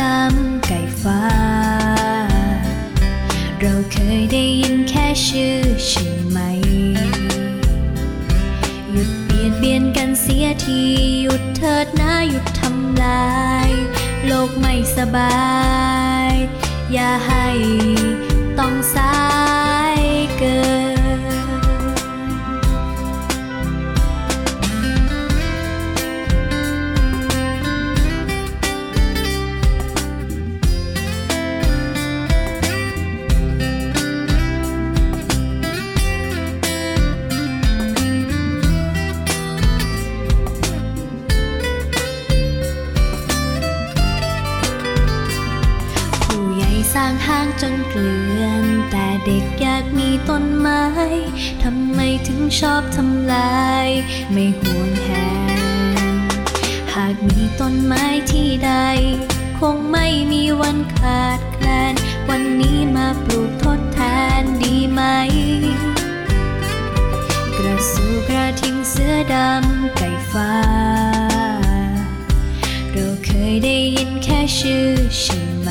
ดำไก่ฟ้า เราเคยได้ยินแค่ชื่อใช่ไหม หยุดเบียดเบียนกันเสียที หยุดเถิดนะหยุดทำลาย โลกไม่สบาย อย่าให้ สร้างห้างจนเกลื่อน แต่เด็กอยากมีต้นไม้ ทำไมถึงชอบทำลาย ไม่ห่วงแหนหากมีต้นไม้ที่ใด คงไม่มีวันขาดแคลน วันนี้มาปลูกทดแทนดีไหม กระสูกระทิงเสื้อดำไก่ฟ้า เราเคยได้ยินแค่ชื่อใช่ไหม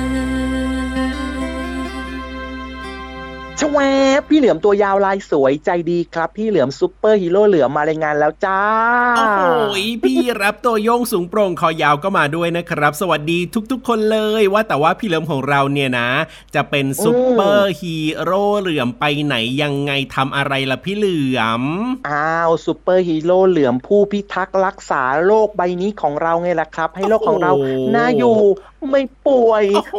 ชวบพี่เหลือมตัวยาวลายสวยใจดีครับ พี่เหลือมซุปเปอร์ฮีโร่เหลือมมารายงานแล้วจ้า โอ้โหพี่ราฟตัวโย่งสูงโปร่งคอยาวก็มาด้วยนะครับ สวัสดีทุกๆ คนเลยว่าแต่ว่าพี่เหลือมของเราเนี่ยนะ จะเป็นซุปเปอร์ฮีโร่เหลือมไปไหนยังไงทำอะไรล่ะพี่เหลือมอ้าวซุปเปอร์ฮีโร่เหลือมผู้พิทักษ์รักษาโลกใบนี้ของเราไงล่ะครับ ให้โลกของเราน่าอยู่ ไม่ป่วย โอ้โห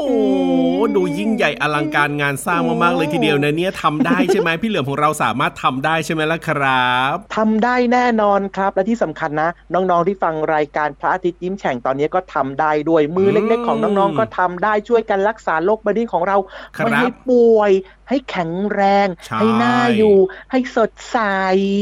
ดูยิ่งใหญ่อลังการงานสร้างมากๆเลยทีเดียวนะเนี่ยทำได้ใช่ไหมพี่เหลือมของเราสามารถทำได้ใช่ไหมล่ะครับทำได้แน่นอนครับและที่สำคัญนะ น้องๆที่ฟังรายการพระอาทิตย์ยิ้มแฉ่งตอนนี้ก็ทำได้ด้วยมือเล็กๆของน้องๆก็ทำได้ช่วยกันรักษาโรคบดีของเราไม่ให้ป่วย ให้แข็งแรง ให้หน้าอยู่ ให้สดใส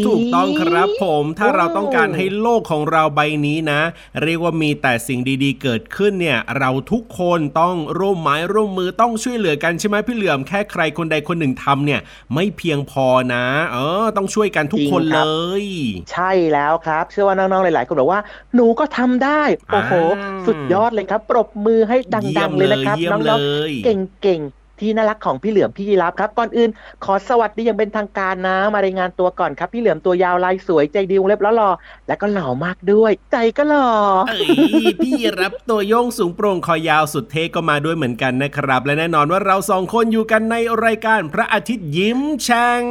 ถูกต้องครับผมถ้าเราต้องการให้โลกของเราใบนี้นะ เรียกว่ามีแต่สิ่งดีๆ เกิดขึ้นเนี่ย เราทุกคนต้องร่วมไม้ร่วมมือต้องช่วยเหลือกันใช่ไหมพี่เหลือมแค่ใครคนใดคนหนึ่งทำเนี่ย ไม่เพียงพอนะ เออ ต้องช่วยกันทุกคนเลย ใช่แล้วครับ เชื่อว่าน้องๆหลายๆคนบอกว่า หนูก็ทำได้โอ้โหสุดยอดเลยครับ ปรบมือให้ดังๆเลยนะครับน้องๆเก่งๆ ที่น่ารักของพี่เหลือมพี่ยีรับครับก่อนอื่นขอสวัสดีอย่างเป็นทางการนะ มารายงานตัวก่อนครับ พี่เหลือมตัวยาวลายสวยใจดีวงเล็บแล้วหล่อและก็หล่อมากด้วย ใจก็หล่อเอ้ยพี่รับตัวโยงสูงโปร่งคอยาวสุดเท่ก็มาด้วยเหมือนกันนะครับ และแน่นอนว่าเราสองคนอยู่กันในรายการพระอาทิตย์ยิ้มแฉ่ง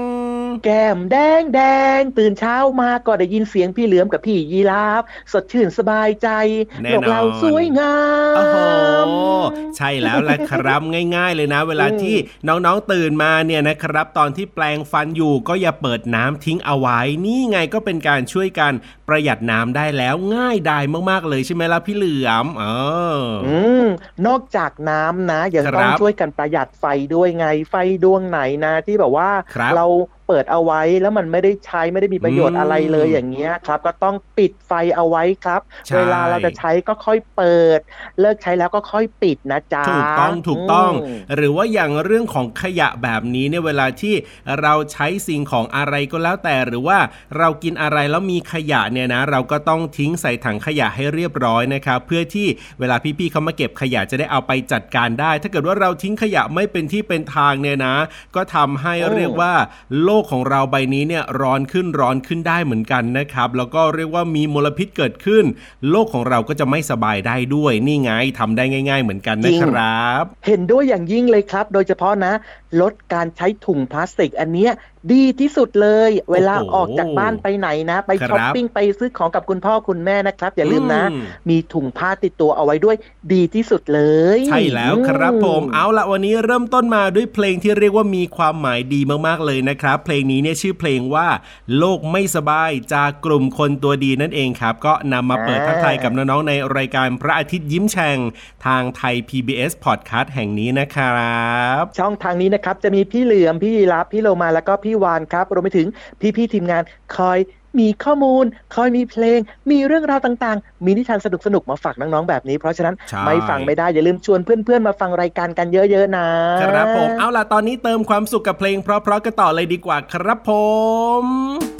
แก้มแดงแดงตื่นเช้ามาก็ได้ยินเสียงพี่เหลือมกับพี่ยีราฟสดชื่นสบายใจโลกเราสวยงามโอ้โหใช่แล้วแหละครับง่ายๆเลยนะ เวลาที่น้องๆตื่นมาเนี่ยนะครับ ตอนที่แปลงฟันอยู่ก็อย่าเปิดน้ำทิ้งเอาไว้ นี่ไงก็เป็นการช่วยกันประหยัดน้ำได้แล้วง่ายดายมากๆเลยใช่ไหมล่ะพี่เหลือมเอออืมนอกจากน้ำนะยังต้องช่วยกันประหยัดไฟด้วยไงไฟดวงไหนนะที่แบบว่าเรา เปิดเอาไว้ แล้วมันไม่ได้ใช้ไม่ได้มีประโยชน์อะไรเลยอย่างเงี้ยครับ ก็ต้องปิดไฟเอาไว้ครับ เวลาเราจะใช้ก็ค่อยเปิด เลิกใช้แล้วก็ค่อยปิดนะจ๊ะถูกต้องถูกต้อง หรือว่าอย่างเรื่องของขยะแบบนี้เนี่ยเวลาที่เราใช้สิ่งของอะไรก็แล้วแต่หรือว่าเรากินอะไรแล้วมีขยะเนี่ยนะ เราก็ต้องทิ้งใส่ถังขยะให้เรียบร้อยนะครับเพื่อที่เวลาพี่ๆเขามาเก็บขยะจะได้เอาไปจัดการได้ ถ้าเกิดว่าเราทิ้งขยะไม่เป็นที่เป็นทางเนี่ยนะ ก็ทำให้เรียกว่าโลกกของเราใบนี้เนี่ยร้อนขึ้นร้อนขึ้นได้เหมือนกันนะครับแล้วก็เรียกว่ามีมลพิษเกิดขึ้น โลกของเราก็จะไม่สบายได้ด้วยนี่ไงทำได้ง่าย ๆ เหมือนกันนะครับ เห็นด้วยอย่างยิ่งเลยครับ โดยเฉพาะนะ ลดการใช้ถุงพลาสติกอันเนี้ยดีที่สุดเลย เวลาออกจากบ้านไปไหนนะ ไปช้อปปิ้งไปซื้อของกับคุณพ่อคุณแม่นะครับ อย่าลืมนะ มีถุงผ้าติดตัวเอาไว้ด้วย ดีที่สุดเลย ใช่แล้วครับผมเอาละวันนี้เริ่มต้นมาด้วยเพลงที่เรียกว่ามีความหมายดีมากๆเลยนะครับ เพลงนี้เนี่ยชื่อเพลงว่า โลกไม่สบายจากกลุ่มคนตัวดีนั่นเองครับ ก็นำมาเปิดทักทายกับน้องๆในรายการพระอาทิตย์ยิ้มแฉ่งทางไทย PBS Podcast แห่งนี้นะครับ ช่องทางนี้นะครับจะมีพี่เหลือมพี่รับพี่โลมาแล้วก็พี่วานครับรวมไปถึงพี่ๆทีมงานคอยมีข้อมูล คอยมีเพลง มีเรื่องราวต่างๆ มีนิทานสนุกๆ มาฝากน้องๆ แบบนี้ เพราะฉะนั้นไม่ฟังไม่ได้ อย่าลืมชวนเพื่อนๆ มาฟังรายการกันเยอะๆ นะ ครับผม เอาล่ะ ตอนนี้เติมความสุขกับเพลงเพราะๆกันต่อเลยดีกว่าครับผม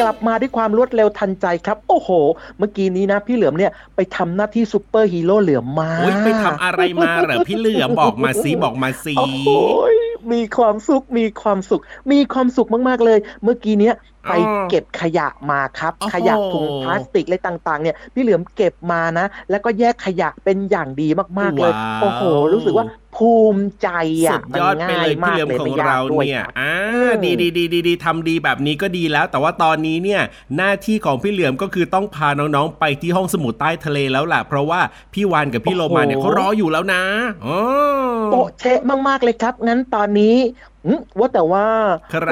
กลับมาด้วยความรวดเร็วทันใจครับ โอ้โห เมื่อกี้นี้นะ พี่เหลือมเนี่ยไปทำหน้าที่ซูเปอร์ฮีโร่เหลือมมาไปทำอะไรมาเหรอพี่เหลือมบอกมาสิบอกมาสิ มีความสุข มีความสุข มีความสุขมาก ๆ เลย เมื่อกี้เนี้ยไปเก็บขยะมาครับ ขยะถุงพลาสติกอะไรต่างๆ เนี่ยพี่เหลือมเก็บมานะ แล้วก็แยกขยะเป็นอย่างดีมากๆเลย โอ้โห รู้สึกว่า ภูมิใจอะยอดไปเลยพี่เหลือมของเราเนี่ยอ่าดีดีดีดีดีทำดีแบบนี้ก็ดีแล้ว แต่ว่าตอนนี้เนี่ยหน้าที่ของพี่เหลือมก็คือต้องพาน้องๆไปที่ห้องสมุดใต้ทะเลแล้วแหละเพราะว่าพี่วานกับพี่โลมาเนี่ยเขารออยู่แล้วนะโปเชะมากๆเลยครับ งั้นตอนนี้ว่าแต่ว่า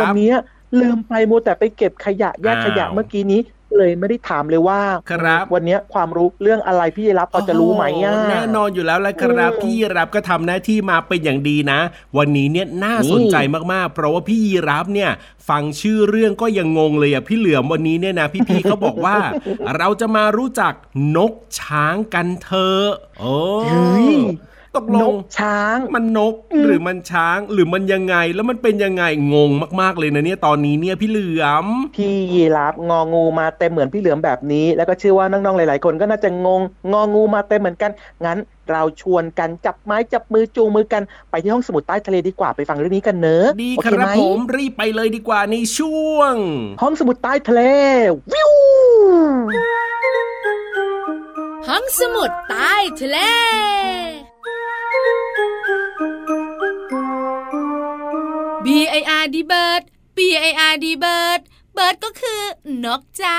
วันนี้ลืมไปมูแต่ไปเก็บขยะแยกขยะเมื่อกี้นี้ เลยไม่ได้ถามเลยว่าครับวันนี้ความรู้เรื่องอะไรพี่รับพอจะรู้ไหมอะแน่นอนอยู่แล้วแหละครับพี่รับก็ทำหน้าที่มาเป็นอย่างดีนะ วันนี้เนี่ยน่าสนใจมากๆ เพราะว่าพี่รับเนี่ย ฟังชื่อเรื่องก็ยังงงเลยอะพี่เหลือมวันนี้เนี่ยนะพี่ๆเขาบอกว่า เราจะมารู้จักนกช้างกันเถอะโอ้ ตกลงช้าง มันนกหรือมันช้างหรือมันยังไง แล้วมันเป็นยังไงงงมากๆเลยนะเนี่ยตอนนี้เนี่ยพี่เหลือม พี่ยีรับงองูมาเต็มเหมือนพี่เหลือมแบบนี้ แล้วก็เชื่อว่าน้องๆหลาย ๆ คนก็น่าจะงงงองูมาเต็มเหมือนกันงั้นเราชวนกันจับไม้จับมือจูงมือกันไปที่ห้องสมุดใต้ทะเลดีกว่าไปฟังเรื่องนี้กันเนอะดีครับผมรีบไปเลยดีกว่าในช่วง ห้องสมุดใต้ทะเลวิวห้องสมุดใต้ทะเล B I R D bird B I R D bird bird ก็คือนกจ้า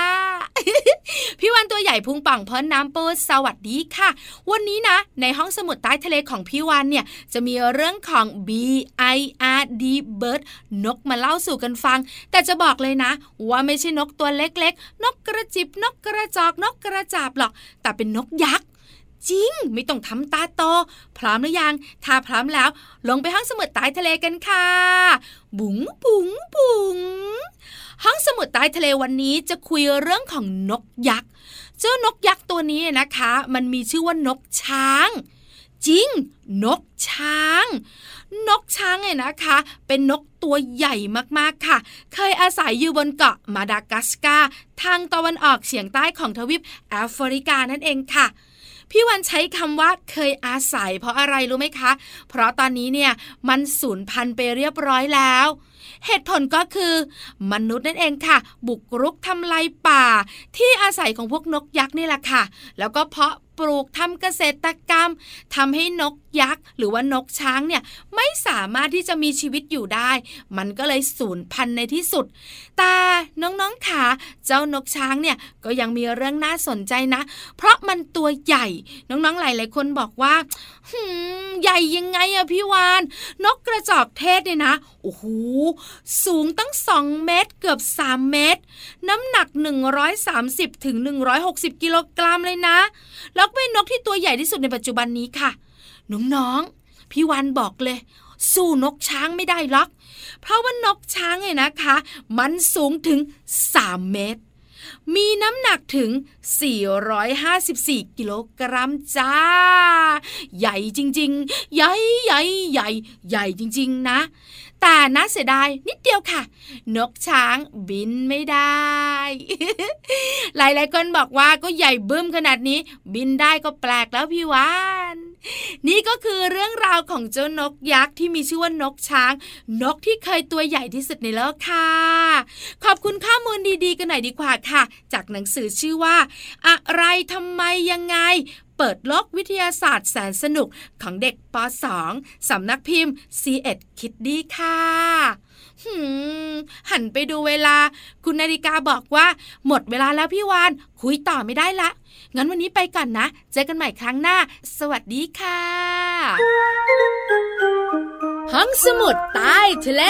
พี่วันตัวใหญ่พุงป่องพ้นน้ำปูสวัสดีค่ะ วันนี้นะ ในห้องสมุดใต้ทะเลของพี่วันเนี่ย จะมีเรื่องของ B I R D bird นกมาเล่าสู่กันฟัง แต่จะบอกเลยนะ ว่าไม่ใช่นกตัวเล็กๆ นกกระจิบนกกระจอกนกกระจาบหรอก แต่เป็นนกยักษ์ จริง ไม่ต้องทำตาโตพร้อมหรือยัง ถ้าพร้อมแล้ว ลงไปห้องสมุดใต้ทะเลกันค่ะ บุ๋งบุ๋งบุ๋งห้องสมุดใต้ทะเลวันนี้จะคุยเรื่องของนกยักษ์เจ้านกยักษ์ตัวนี้นะคะ มันมีชื่อว่านกช้าง จริง นกช้าง นกช้างเนี่ยนะคะ เป็นนกตัวใหญ่มากๆค่ะ เคยอาศัยอยู่บนเกาะมาดากัสการ์ทางตะวันออกเฉียงใต้ของทวีปแอฟริกานั่นเองค่ะ พี่วันใช้คำว่าเคยอาศัย เพราะอะไรรู้ไหมคะ เพราะตอนนี้เนี่ยมันสูญพันธุ์ไปเรียบร้อยแล้วเหตุผลก็คือ มนุษย์นั่นเองค่ะ บุกรุกทำลายป่า ที่อาศัยของพวกนกยักษ์นี่แหละค่ะ แล้วก็เพาะ ปลูกทำเกษตรกรรมทำให้นกยักษ์หรือว่านกช้างเนี่ยไม่สามารถที่จะมีชีวิตอยู่ได้ มันก็เลยสูญพันธุ์ในที่สุด แต่น้องๆขาเจ้านกช้างเนี่ยก็ยังมีเรื่องน่าสนใจนะ เพราะมันตัวใหญ่น้องๆหลายๆคนบอกว่าหืมใหญ่ยังไงอะพี่วาน นกกระจอกเทศเนี่ยนะโอ้โหสูงตั้ง 2 เมตรเกือบ 3 เมตร น้ำหนัก 130ถึง160 กิโลกรัมเลยนะ แล้วเป็นนกที่ตัวใหญ่ที่สุดในปัจจุบันนี้ค่ะน้องๆพี่วันบอกเลย สู้นกช้างไม่ได้หรอก เพราะว่านกช้างเนี่ยนะคะ มันสูงถึง 3 เมตร มีน้ำหนักถึง 454 กิโลกรัมจ้า ใหญ่จริง ๆ ใหญ่ใหญ่ใหญ่ใหญ่จริง ๆ นะ แต่น่าเสียดายนิดเดียวค่ะ นกช้างบินไม่ได้ หลายๆคนบอกว่าก็ใหญ่บึ้มขนาดนี้ บินได้ก็แปลกแล้วพี่วานนี่ก็คือเรื่องราวของเจ้านกยักษ์ที่มีชื่อว่านกช้าง นกที่เคยตัวใหญ่ที่สุดในโลกค่ะ ขอบคุณข้อมูลดีๆ กันหน่อยดีกว่าค่ะจากหนังสือชื่อว่า อะไรทำไมยังไง เปิดโลกวิทยาศาสตร์แสนสนุกของเด็กป .2 สำนักพิมพ์ c ีเอ็ดคิดดีค่ะหืมหันไปดูเวลา คุณนาฬิกาบอกว่า หมดเวลาแล้วพี่วาน คุยต่อไม่ได้ละ งั้นวันนี้ไปก่อนนะ เจอกันใหม่ครั้งหน้า สวัสดีค่ะ ห้องสมุดใต้ทะเล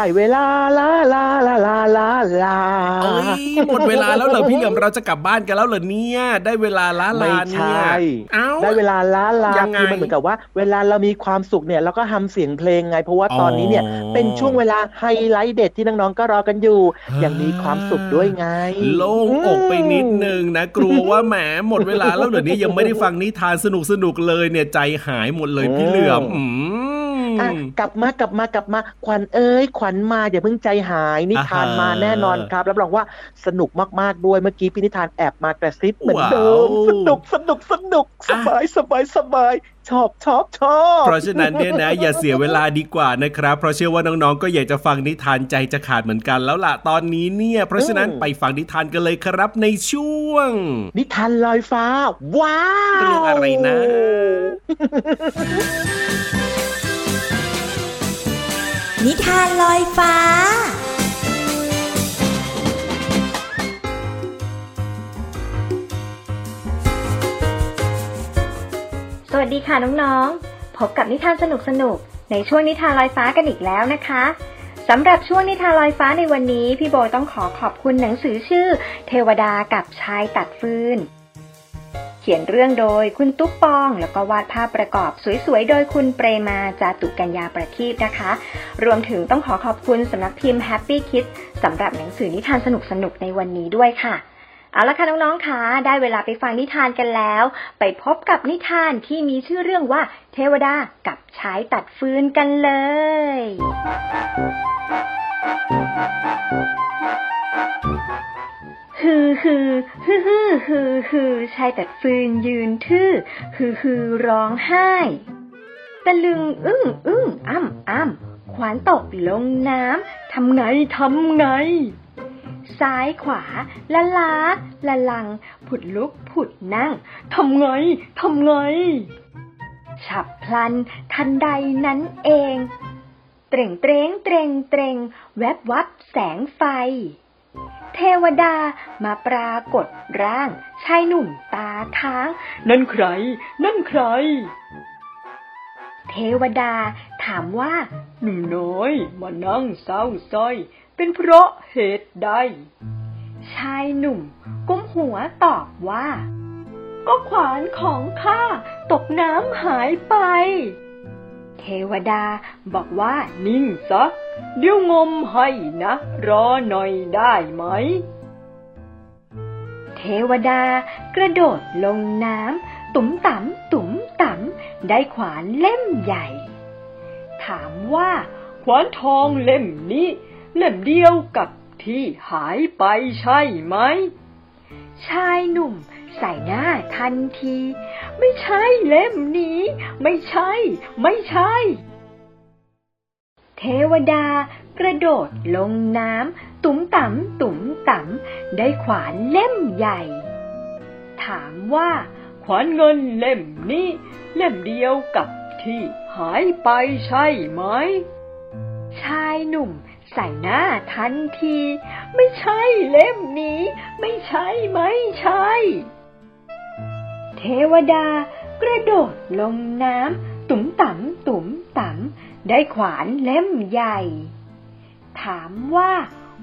ได้เวลาลาลาลาลาลาลาเอ้ยหมดเวลาแล้วเหรอพี่เหลือมเราจะกลับบ้านกันแล้วเหรอเนี่ย ได้เวลาล้าไม่ลาเนี่ใช่ยเอ้าได้เวลาล้าลายังไงคือมันเหมือนกับว่า เวลาเรามีความสุขเนี่ยเราก็ทำเสียงเพลงไง เพราะว่าตอนนี้เนี่ยอ๋อเป็นช่วงเวลาไฮไลท์เด็ดที่น้องๆก็รอกันอยู่อ่ายังมีความสุขด้วยไง โล่งอกไปนิดนึงนะกลัวว่าแหมหมดเวลาแล้วเดี๋ยวนี้ยังไม่ได้ฟังนิทานสนุกสนุกๆเลยเนี่ยใจหายหมดเลยพี่เหลือม อืมอะกลับมากลับมากลับมาขวัญเอ้ยขวัญมาอย่าเพิ่งใจหายนิทานอ่าฮะมาแน่นอนครับรับรองว่าสนุกมากๆด้วยเมื่อกี้พี่นิทานแอบมากระซิบเหมือนเดิมว้าวสนุกสนุกสนุกสอะบายสบายสบายชอบชอบชอบเพราะฉะนั้นเนี่ยนะอย่าเสียเวลาดีกว่านะครับ เพราะเชื่อว่าน้องๆก็อยากจะฟังนิทานใจจะขาดเหมือนกันแล้วล่ะตอนนี้เนี่ย เพราะฉะนั้นไปฟังนิทานกันเลยครับในช่วง นิทานลอยฟ้า ว้าวเรื่องอะไรนะ นิทานลอยฟ้านวัสดีค่ะน้องๆ พบกับนิทานสนุกๆในช่วงนิทานลอยฟ้ากันอีกแล้วนะคะสำหรับช่วงนิทานลอยฟ้าในวันนี้ พี่โบต้องขอขอบคุณหนังสือชื่อ เทวดากับชายตัดฟืน เขียนเรื่องโดยคุณตุ๊กปอง แล้วก็วาดภาพประกอบสวยๆ โดยคุณเปรมาจาตุกัญญาประทีปนะคะ รวมถึงต้องขอขอบคุณสำนักพิมพ์ Happy Kids สำหรับหนังสือนิทานสนุกๆ ในวันนี้ด้วยค่ะ เอาละค่ะน้องๆคะได้เวลาไปฟังนิทานกันแล้ว ไปพบกับนิทานที่มีชื่อเรื่องว่า เทวดากับชายตัดฟืนกันเลย ฮือฮือฮือฮือฮือฮือชายตัดฟืนยืนทื่อฮือฮือร้องไห้ตะลึงอึ้งอึ้งอ้ำอ้ำขวานตกลงน้ำทำไงทำไง ซ้ายขวาละลาละลัง ผุดลุกผุดนั่งทำไงทำไง ฉับพลันทันใดนั้นเอง เตร่งเตรงเตรงเตรงแวบวับแสงไฟ เทวดามาปรากฏร่างชายหนุ่มตาค้าง นั่นใคร นั่นใคร เทวดาถามว่า หนุ่มน้อยมานั่งเศร้าส้อย เป็นเพราะเหตุใด ชายหนุ่มก้มหัวตอบว่า ก็ขวานของข้าตกน้ำหายไป เทวดาบอกว่านิ่งซะ เดี๋ยวงมให้นะ รอหน่อยได้ไหม เทวดากระโดดลงน้ำตุ๋มต่ำตุ๋มต่ำได้ขวานเล่มใหญ่ ถามว่าขวานทองเล่มนี้ เล่มเดียวกับที่หายไปใช่ไหม ชายหนุ่ม ใส่หน้าทันที ไม่ใช่เล่มนี้ ไม่ใช่ ไม่ใช่ เทวดากระโดดลงน้ำตุ๋มต่ำตุ๋มต่ำได้ขวานเล่มใหญ่ ถามว่าขวานเงินเล่มนี้ เล่มเดียวกับที่หายไปใช่ไหม ชายหนุ่มใส่หน้าทันที ไม่ใช่เล่มนี้ ไม่ใช่ ไม่ใช่ เทวดากระโดดลงน้ำตุ๋มต่ำตุ๋มต่ำได้ขวานเล่มใหญ่ ถามว่า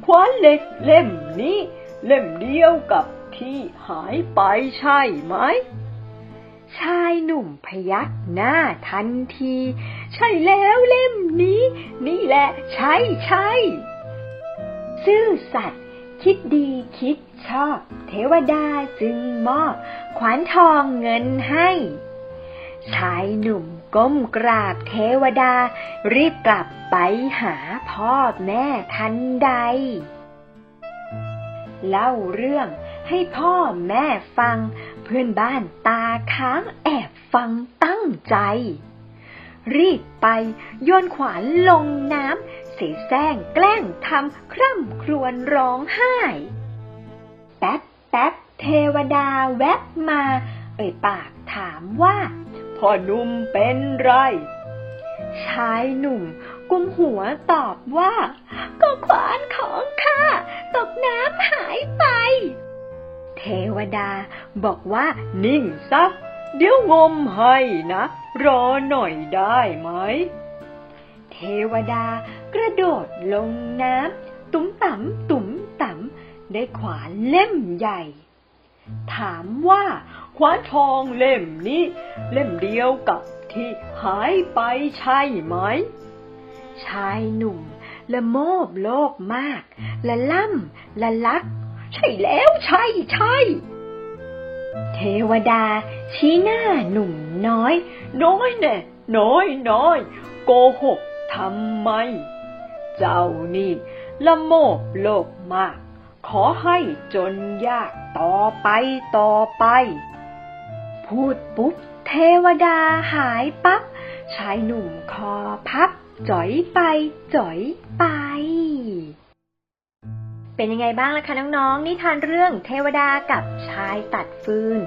ขวานเหล็กเล่มนี้ เล่มเดียวกับที่หายไปใช่ไหม ชายหนุ่มพยักหน้าทันที ใช่แล้วเล่มนี้ นี่แหละใช่ใช่ซื่อสัตย์ คิดดีคิดชอบ เทวดาจึงมอบขวานทองเงินให้ ชายหนุ่มก้มกราบเทวดา รีบกลับไปหาพ่อแม่ทันใด เล่าเรื่องให้พ่อแม่ฟัง เพื่อนบ้านตาค้างแอบฟังตั้งใจ รีบไปโยนขวานลงน้ำ สแสร้งแกล้งทำคร่ำครวญร้องไห้ แป๊บแป๊บเทวดาแวบมา เอ่ยปากถามว่า พ่อหนุ่มเป็นไร ชายหนุ่มกุมหัวตอบว่า ก็ขวานของข้าตกน้ำหายไป เทวดาบอกว่านิ่งซะเดี๋ยวงมให้นะ รอหน่อยได้ไหม เทวดา กระโดดลงน้ำตุ้มต่ำตุ้มต่ำได้ขวานเล่มใหญ่ ถามว่าขวานทองเล่มนี้ เล่มเดียวกับที่หายไปใช่ไหม ชายหนุ่มละโมบโลภมาก ละล่ำละลัก ใช่แล้วใช่ใช่เทวดาชี้หน้าหนุ่มน้อย น้อยแน่น้อยน้อยโกหกทำไม เจ้านี่ละโมบโลภมาก ขอให้จนยากต่อไปต่อไป พูดปุ๊บ เทวดาหายปับ๊บชายหนุ่มคอพับจ๋อยไปจ๋อยไป เป็นยังไงบ้างล่ะคะน้องๆนิทานเรื่องเทวดากับชายตัดฟืน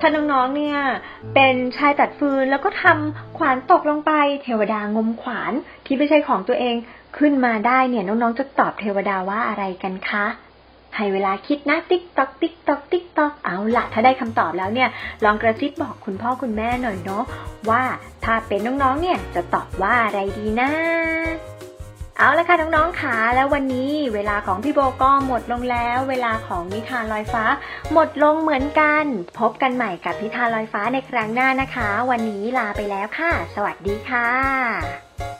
ถ้าน้องๆเนี่ย เป็นชายตัดฟืนแล้วก็ทำขวานตกลงไป เทวดางมขวานที่ไม่ใช่ของตัวเอง ขึ้นมาได้เนี่ยน้องๆจะตอบเทวดาว่าอะไรกันคะให้เวลาคิดนะติ๊กตอกติ๊กตอกติ๊กตอกเอาละถ้าได้คำตอบแล้วเนี่ยลองกระซิบบอกคุณพ่อคุณแม่หน่อยเนาะว่าถ้าเป็นน้องๆเนี่ยจะตอบว่าอะไรดีนะ เอาละค่ะน้องๆค่ะแล้ววันนี้เวลาของพี่โบก็หมดลงแล้ว เวลาของนิทานลอยฟ้า หมดลงเหมือนกัน พบกันใหม่กับนิทานลอยฟ้าในครั้งหน้านะคะ วันนี้ลาไปแล้วค่ะ สวัสดีค่ะ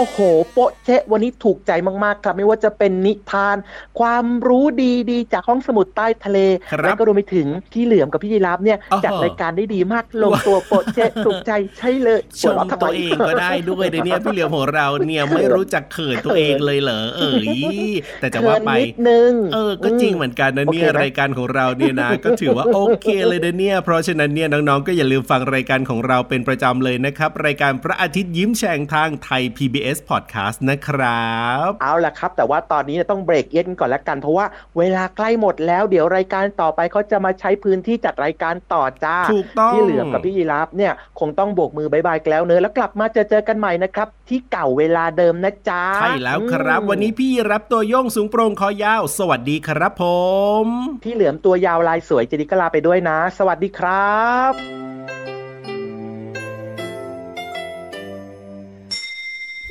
โอ้โห โปะเชะวันนี้ถูกใจมากๆครับไม่ว่าจะเป็นนิทาน ความรู้ดีๆ จากห้องสมุดใต้ทะเลครับแล้วก็รวมไปถึงพี่เหลือมกับพี่ยีราฟเนี่ยอ๋อจัดรายการได้ดีมากลงตัวโปะเชะถูกใจใช่เลยชมตัวเองก็ได้ด้วยในเนี่ยพี่เหลือมของเราเนี่ยไม่รู้จักเขินตัวเองเลยเหรอเอ้ยแต่จะว่าไปเขินนิดนึงเออก็จริงเหมือนกันนะเนี่ยโอเคไหมรายการของเราเนี่ยนะ ก็ถือว่าโอเคเลยนะเนี่ย เพราะฉะนั้นเนี่ยน้องๆก็อย่าลืมฟังรายการของเราเป็นประจำเลยนะครับ รายการพระอาทิตย์ยิ้มแฉ่งทางไทย PBS Podcast นะครับ เอาล่ะครับ แต่ว่าตอนนี้เนี่ยต้องเบรกเอียดกันก่อนละกัน เพราะว่าเวลาใกล้หมดแล้วเดี๋ยวรายการต่อไปเขาจะมาใช้พื้นที่จัดรายการต่อจ้าถูกต้องพี่เหลือมกับพี่ยีราฟเนี่ยคงต้องโบกมือบายบายกันแล้วเนอะแล้วกลับมาเจอเจอกันใหม่นะครับ ที่เก่าเวลาเดิมนะจ๊ะใช่แล้วครับอืมวันนี้พี่รับตัวโยงสูงโปร่งคอยาว สวัสดีครับผม พี่เหลือมตัวยาวลายสวยเจดิกลาไปด้วยนะ สวัสดีครับ